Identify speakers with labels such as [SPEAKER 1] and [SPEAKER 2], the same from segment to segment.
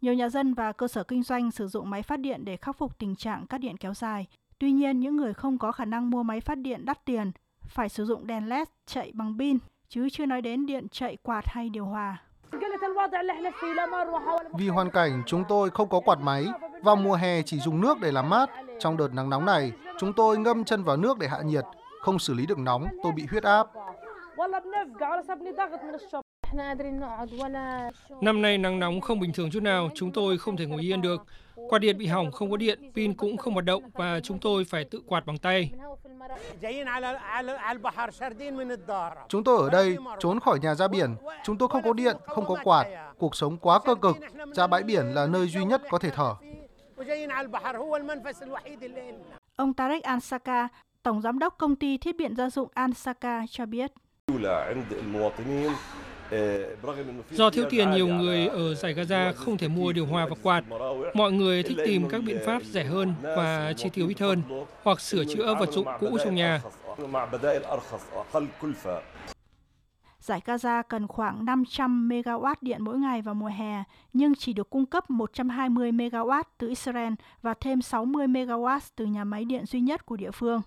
[SPEAKER 1] Nhiều nhà dân và cơ sở kinh doanh sử dụng máy phát điện để khắc phục tình trạng cắt điện kéo dài. Tuy nhiên, những người không có khả năng mua máy phát điện đắt tiền phải sử dụng đèn LED chạy bằng pin, chứ chưa nói đến điện chạy quạt hay điều hòa.
[SPEAKER 2] Vì hoàn cảnh chúng tôi không có quạt máy, vào mùa hè chỉ dùng nước để làm mát. Trong đợt nắng nóng này, chúng tôi ngâm chân vào nước để hạ nhiệt, không xử lý được nóng, tôi bị huyết áp.
[SPEAKER 3] Năm nay nắng nóng không bình thường chút nào, chúng tôi không thể ngồi yên được. Quạt điện bị hỏng, không có điện, pin cũng không hoạt động và chúng tôi phải tự quạt bằng tay.
[SPEAKER 2] Chúng tôi ở đây, trốn khỏi nhà ra biển. Chúng tôi không có điện, không có quạt. Cuộc sống quá cơ cực. Ra bãi biển là nơi duy nhất có thể thở.
[SPEAKER 1] Ông Tarek Ansaka, Tổng Giám đốc Công ty Thiết biện gia dụng Ansaka cho biết.
[SPEAKER 3] Do thiếu tiền, nhiều người ở giải Gaza không thể mua điều hòa và quạt. Mọi người thích tìm các biện pháp rẻ hơn và chi tiêu ít hơn, hoặc sửa chữa vật dụng cũ trong nhà.
[SPEAKER 1] Giải Gaza cần khoảng 500 MW điện mỗi ngày vào mùa hè, nhưng chỉ được cung cấp 120 MW từ Israel và thêm 60 MW từ nhà máy điện duy nhất của địa phương.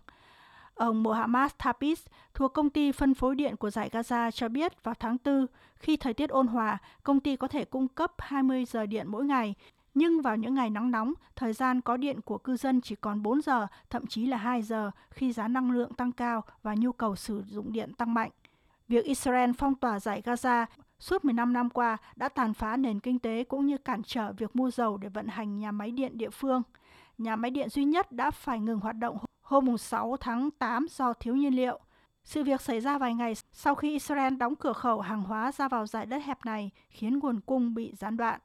[SPEAKER 1] Ông Mohammad Thabis thuộc công ty phân phối điện của giải Gaza cho biết vào tháng 4, khi thời tiết ôn hòa, công ty có thể cung cấp 20 giờ điện mỗi ngày, nhưng vào những ngày nắng nóng, thời gian có điện của cư dân chỉ còn 4 giờ, thậm chí là 2 giờ khi giá năng lượng tăng cao và nhu cầu sử dụng điện tăng mạnh. Việc Israel phong tỏa giải Gaza suốt 15 năm qua đã tàn phá nền kinh tế cũng như cản trở việc mua dầu để vận hành nhà máy điện địa phương. Nhà máy điện duy nhất đã phải ngừng hoạt động hôm 6 tháng 8 do thiếu nhiên liệu. Sự việc xảy ra vài ngày sau khi Israel đóng cửa khẩu hàng hóa ra vào giải đất hẹp này khiến nguồn cung bị gián đoạn.